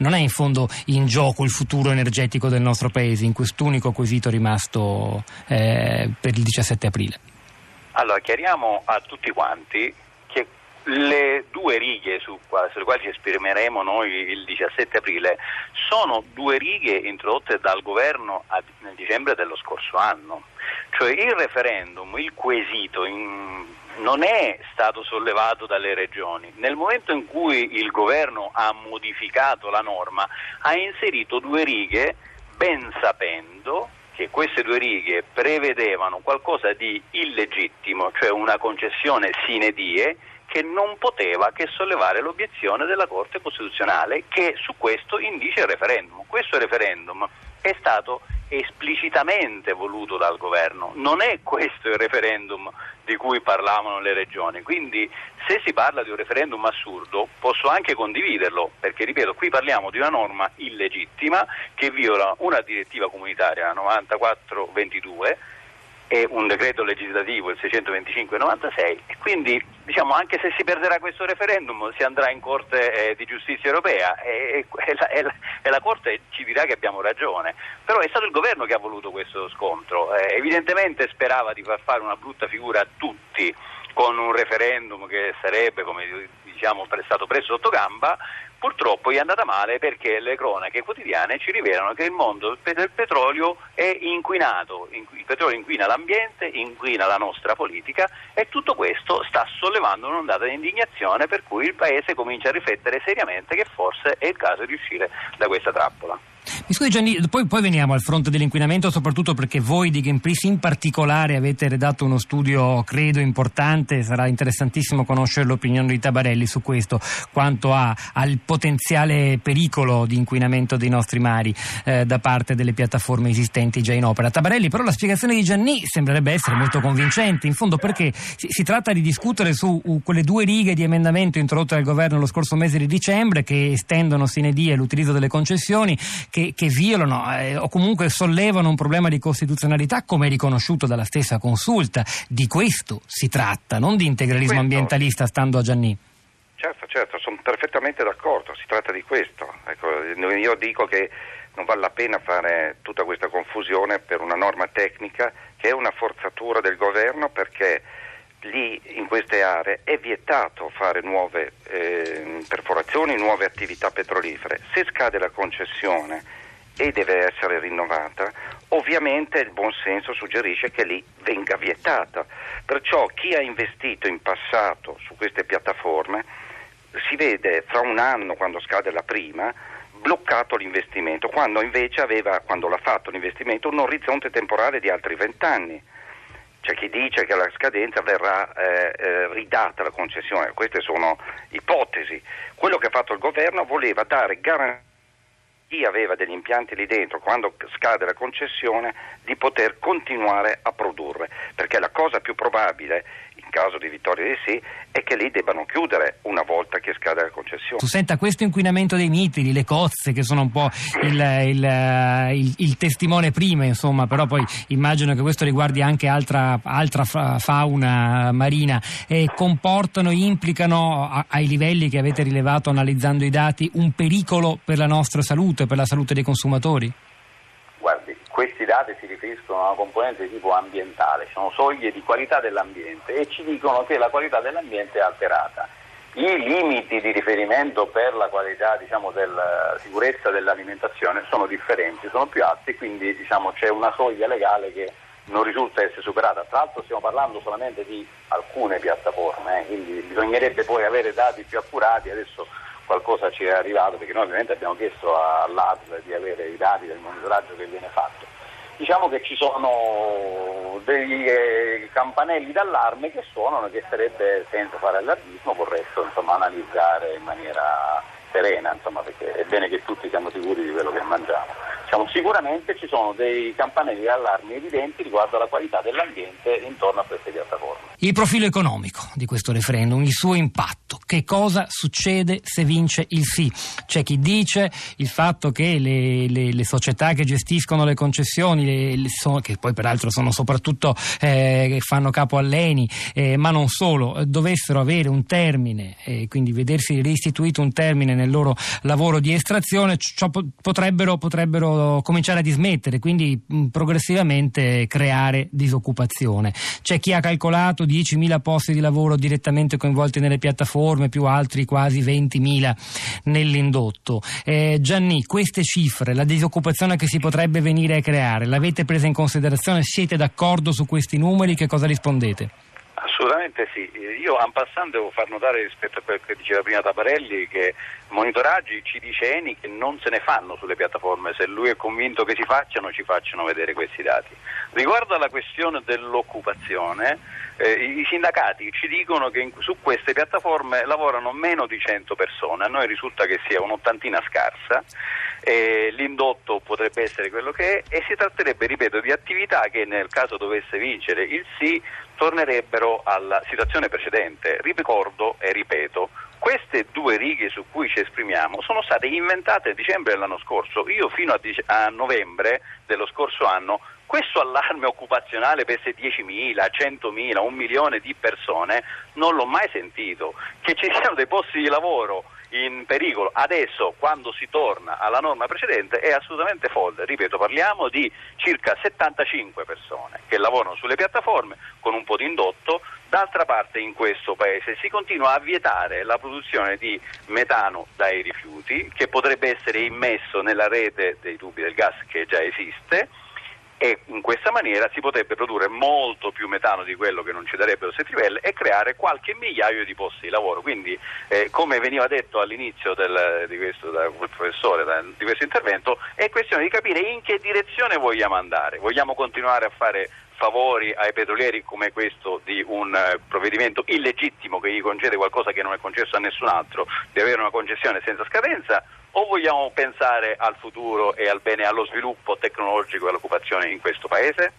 non è in fondo in gioco il futuro energetico del nostro paese in quest'unico quesito rimasto eh, per il 17 aprile? Allora, chiariamo a tutti quanti che le due righe su, sulle quali ci esprimeremo noi il 17 aprile sono due righe introdotte dal governo nel dicembre dello scorso anno. Cioè il referendum, il quesito in, non è stato sollevato dalle regioni. Nel momento in cui il governo ha modificato la norma, ha inserito due righe ben sapendo che queste due righe prevedevano qualcosa di illegittimo, cioè una concessione sine die che non poteva che sollevare l'obiezione della Corte Costituzionale che su questo indice il referendum. Questo referendum è stato esplicitamente voluto dal governo. Non è questo il referendum di cui parlavano le regioni. Quindi se si parla di un referendum assurdo posso anche condividerlo, perché ripeto, qui parliamo di una norma illegittima che viola una direttiva comunitaria 9422 e un decreto legislativo, il 625-96, e quindi diciamo, anche se si perderà questo referendum si andrà in Corte eh, di Giustizia Europea e, e, la, e, la, e, la, Corte ci dirà che abbiamo ragione, però è stato il governo che ha voluto questo scontro, eh, evidentemente sperava di far fare una brutta figura a tutti con un referendum che sarebbe, come diciamo, stato preso sotto gamba, Purtroppo è andata male perché le cronache quotidiane ci rivelano che il mondo del petrolio è inquinato, il petrolio inquina l'ambiente, inquina la nostra politica e tutto questo sta sollevando un'ondata di indignazione per cui il Paese comincia a riflettere seriamente che forse è il caso di uscire da questa trappola. Mi scusi Gianni, poi, poi, veniamo al fronte dell'inquinamento, soprattutto perché voi di Gameplace in particolare avete redatto uno studio, credo, importante, sarà interessantissimo conoscere l'opinione di Tabarelli su questo, quanto a, al potenziale pericolo di inquinamento dei nostri mari eh, da parte delle piattaforme esistenti già in opera. Tabarelli, però la spiegazione di Gianni sembrerebbe essere molto convincente, in fondo perché si, si tratta di discutere su uh, quelle due righe di emendamento introdotte dal governo lo scorso mese di dicembre che estendono sine die l'utilizzo delle concessioni, che, che violano eh, o comunque sollevano un problema di costituzionalità come riconosciuto dalla stessa consulta. Di questo si tratta, non di integralismo questo... ambientalista stando a Gianni. Certo, certo, sono perfettamente d'accordo, si tratta di questo. Ecco, io dico che non vale la pena fare tutta questa confusione per una norma tecnica che è una forzatura del governo perché lì in queste aree è vietato fare nuove eh, perforazioni, nuove attività petrolifere. Se scade la concessione e deve essere rinnovata, ovviamente il buon senso suggerisce che lì venga vietata. Perciò chi ha investito in passato su queste piattaforme si vede fra un anno, quando scade la prima, bloccato l'investimento, quando invece aveva, quando l'ha fatto l'investimento, un orizzonte temporale di altri vent'anni. C'è chi dice che alla scadenza verrà eh, eh, ridata la concessione, queste sono ipotesi. Quello che ha fatto il governo voleva dare garanzia chi aveva degli impianti lì dentro, quando scade la concessione, di poter continuare a produrre, perché la cosa più probabile caso di Vittorio dei Sì, è che lì debbano chiudere una volta che scade la concessione. Tu senta questo inquinamento dei mitili, le cozze che sono un po' il, il, il, il testimone prima, insomma, però poi immagino che questo riguardi anche altra, altra fauna marina, eh, comportano, implicano ai livelli che avete rilevato analizzando i dati un pericolo per la nostra salute, per la salute dei consumatori? questi dati si riferiscono a una componente di tipo ambientale, sono soglie di qualità dell'ambiente e ci dicono che la qualità dell'ambiente è alterata. I limiti di riferimento per la qualità diciamo, della sicurezza dell'alimentazione sono differenti, sono più alti, quindi diciamo, c'è una soglia legale che non risulta essere superata. Tra l'altro stiamo parlando solamente di alcune piattaforme, eh, quindi bisognerebbe poi avere dati più accurati. Adesso qualcosa ci è arrivato perché noi ovviamente abbiamo chiesto all'ASL di avere i dati del monitoraggio che viene fatto. Diciamo che ci sono dei eh, campanelli d'allarme che suonano che sarebbe, senza fare allarmismo, corretto insomma, analizzare in maniera serena, insomma, perché è bene che tutti siamo sicuri di quello che mangiamo. Diciamo, sicuramente ci sono dei campanelli d'allarme evidenti riguardo alla qualità dell'ambiente intorno a queste piattaforme. Il profilo economico di questo referendum, il suo impatto, che cosa succede se vince il sì? C'è chi dice il fatto che le, le, le società che gestiscono le concessioni, le, sono, che poi peraltro sono soprattutto eh, che fanno capo all'ENI, eh, ma non solo, dovessero avere un termine, eh, quindi vedersi reistituito un termine nel loro lavoro di estrazione, ciò potrebbero, cominciare a dismettere, quindi progressivamente creare disoccupazione. C'è chi ha calcolato 10.000 posti di lavoro direttamente coinvolti nelle piattaforme, più altri quasi 20.000 nell'indotto. Eh, Gianni, queste cifre, la disoccupazione che si potrebbe venire a creare, l'avete presa in considerazione? Siete d'accordo su questi numeri? Che cosa rispondete? Assolutamente sì, io en passant devo far notare rispetto a quello che diceva prima Tabarelli che monitoraggi ci dice Eni che non se ne fanno sulle piattaforme, se lui è convinto che si facciano ci facciano vedere questi dati. Riguardo alla questione dell'occupazione, eh, i sindacati ci dicono che in, su queste piattaforme lavorano meno di 100 persone, a noi risulta che sia un'ottantina scarsa, eh, l'indotto potrebbe essere quello che è e si tratterebbe, ripeto, di attività che nel caso dovesse vincere il sì tornerebbero alla situazione precedente. Ricordo e ripeto, queste due righe su cui ci esprimiamo sono state inventate a dicembre dell'anno scorso. Io fino a, dice- a novembre dello scorso anno questo allarme occupazionale per 10.000, 100.000, un milione di persone non l'ho mai sentito. Che ci siano dei posti di lavoro in pericolo adesso quando si torna alla norma precedente è assolutamente folle. Ripeto, parliamo di circa 75 persone che lavorano sulle piattaforme con un po' di indotto. D'altra parte in questo paese si continua a vietare la produzione di metano dai rifiuti che potrebbe essere immesso nella rete dei tubi del gas che già esiste e in questa maniera si potrebbe produrre molto più metano di quello che non ci darebbero queste trivelle e creare qualche migliaio di posti di lavoro. Quindi, eh, come veniva detto all'inizio del, di questo da quel professore da, di questo intervento, è questione di capire in che direzione vogliamo andare. Vogliamo continuare a fare favori ai petrolieri come questo di un uh, provvedimento illegittimo che gli concede qualcosa che non è concesso a nessun altro, di avere una concessione senza scadenza o vogliamo pensare al futuro e al bene, allo sviluppo tecnologico e all'occupazione in questo Paese?